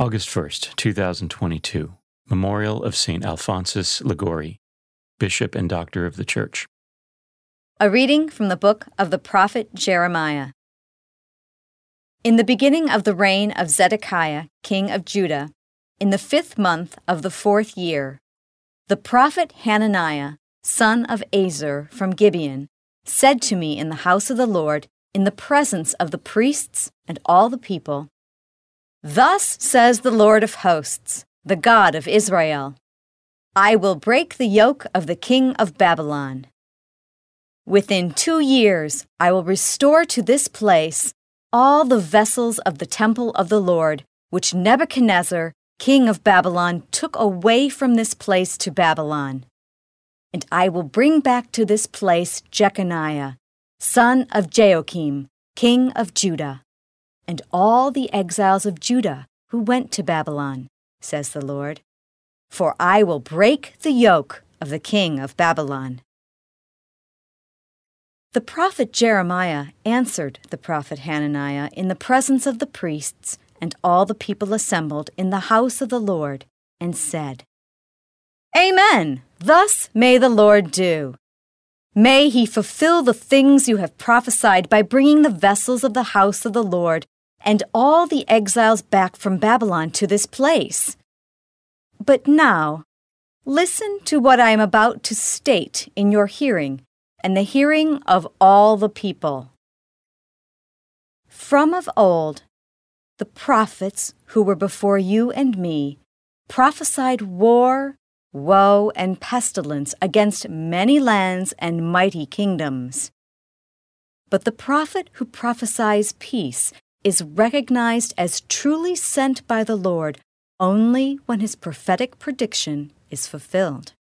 August 1st, 2022. Memorial of St. Alphonsus Liguori, Bishop and Doctor of the Church. A reading from the book of the prophet Jeremiah. In the beginning of the reign of Zedekiah, king of Judah, in the fifth month of the fourth year, the prophet Hananiah, son of Azur from Gibeon, said to me in the house of the Lord, in the presence of the priests and all the people, Thus says the Lord of hosts, the God of Israel I will break the yoke of the king of Babylon. Within two years, I will restore to this place all the vessels of the temple of the Lord, which Nebuchadnezzar, king of Babylon, took away from this place to Babylon. And I will bring back to this place Jeconiah, son of Jehoiakim, king of Judah and all the exiles of Judah who went to Babylon, says the Lord. For I will break the yoke of the king of Babylon. The prophet Jeremiah answered the prophet Hananiah in the presence of the priests and all the people assembled in the house of the Lord, and said, Amen! Thus may the Lord do. May he fulfill the things you have prophesied by bringing the vessels of the house of the Lord and all the exiles back from Babylon to this place. But now, listen to what I am about to state in your hearing and the hearing of all the people. From of old, the prophets who were before you and me prophesied war, woe, and pestilence against many lands and mighty kingdoms. But the prophet who prophesies peace is recognized as truly sent by the Lord only when his prophetic prediction is fulfilled.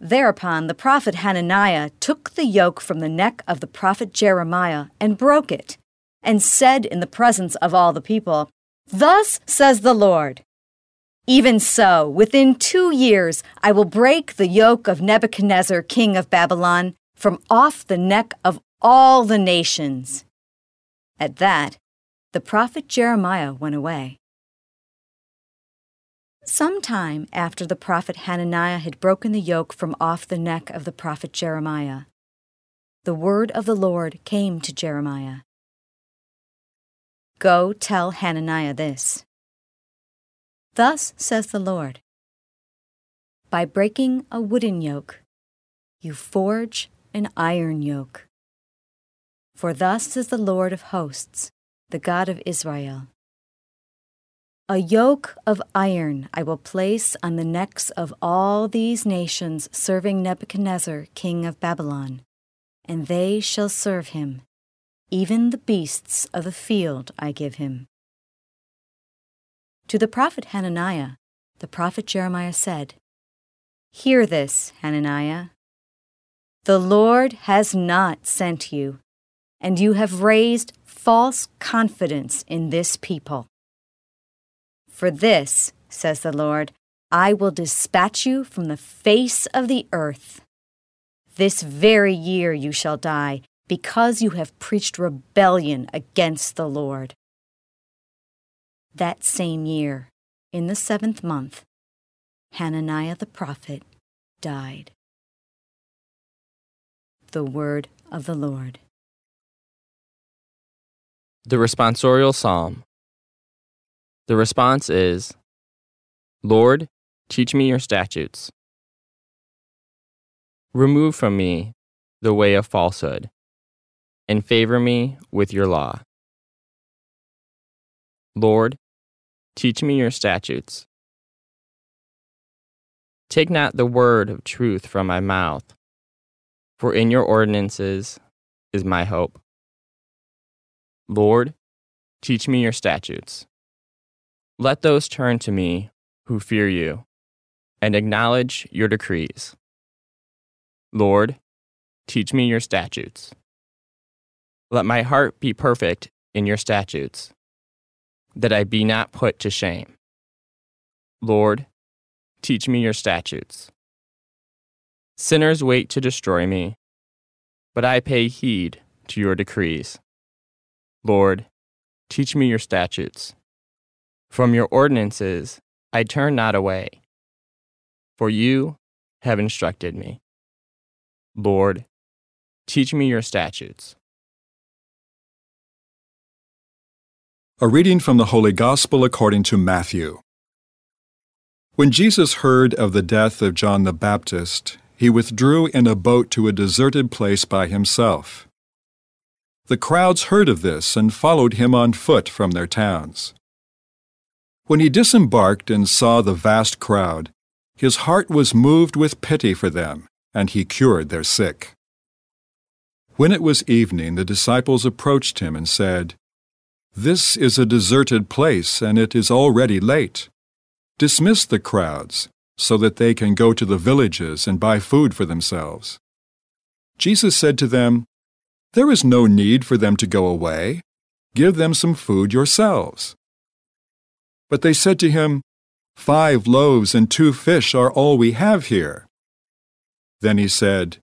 Thereupon the prophet Hananiah took the yoke from the neck of the prophet Jeremiah and broke it, and said in the presence of all the people, Thus says the Lord, Even so, within two years I will break the yoke of Nebuchadnezzar, king of Babylon, from off the neck of all the nations. At that, the prophet Jeremiah went away. Some time after the prophet Hananiah had broken the yoke from off the neck of the prophet Jeremiah, the word of the Lord came to Jeremiah Go tell Hananiah this. Thus says the Lord By breaking a wooden yoke, you forge an iron yoke. For thus says the Lord of hosts, the God of Israel A yoke of iron I will place on the necks of all these nations serving Nebuchadnezzar, king of Babylon, and they shall serve him, even the beasts of the field I give him. To the prophet Hananiah, the prophet Jeremiah said, Hear this, Hananiah. The Lord has not sent you and you have raised false confidence in this people. For this, says the Lord, I will dispatch you from the face of the earth. This very year you shall die, because you have preached rebellion against the Lord. That same year, in the seventh month, Hananiah the prophet died. The word of the Lord. The responsorial psalm. The response is Lord, teach me your statutes. Remove from me the way of falsehood, and favor me with your law. Lord, teach me your statutes. Take not the word of truth from my mouth, for in your ordinances is my hope. Lord, teach me your statutes. Let those turn to me who fear you and acknowledge your decrees. Lord, teach me your statutes. Let my heart be perfect in your statutes, that I be not put to shame. Lord, teach me your statutes. Sinners wait to destroy me, but I pay heed to your decrees. Lord, teach me your statutes. From your ordinances I turn not away, for you have instructed me. Lord, teach me your statutes. A reading from the Holy Gospel according to Matthew. When Jesus heard of the death of John the Baptist, he withdrew in a boat to a deserted place by himself. The crowds heard of this and followed him on foot from their towns. When he disembarked and saw the vast crowd, his heart was moved with pity for them, and he cured their sick. When it was evening, the disciples approached him and said, This is a deserted place, and it is already late. Dismiss the crowds, so that they can go to the villages and buy food for themselves. Jesus said to them, There is no need for them to go away. Give them some food yourselves. But they said to him, Five loaves and two fish are all we have here. Then he said,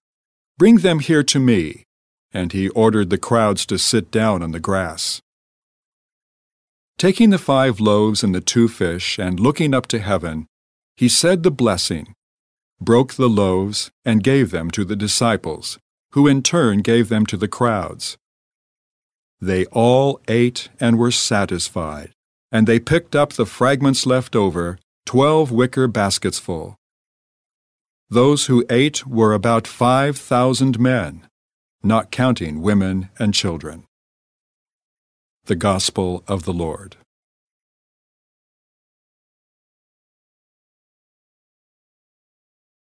Bring them here to me. And he ordered the crowds to sit down on the grass. Taking the five loaves and the two fish, and looking up to heaven, he said the blessing, broke the loaves, and gave them to the disciples, who in turn gave them to the crowds. They all ate and were satisfied, and they picked up the fragments left over, twelve wicker baskets full. Those who ate were about five thousand men, not counting women and children. The Gospel of the Lord.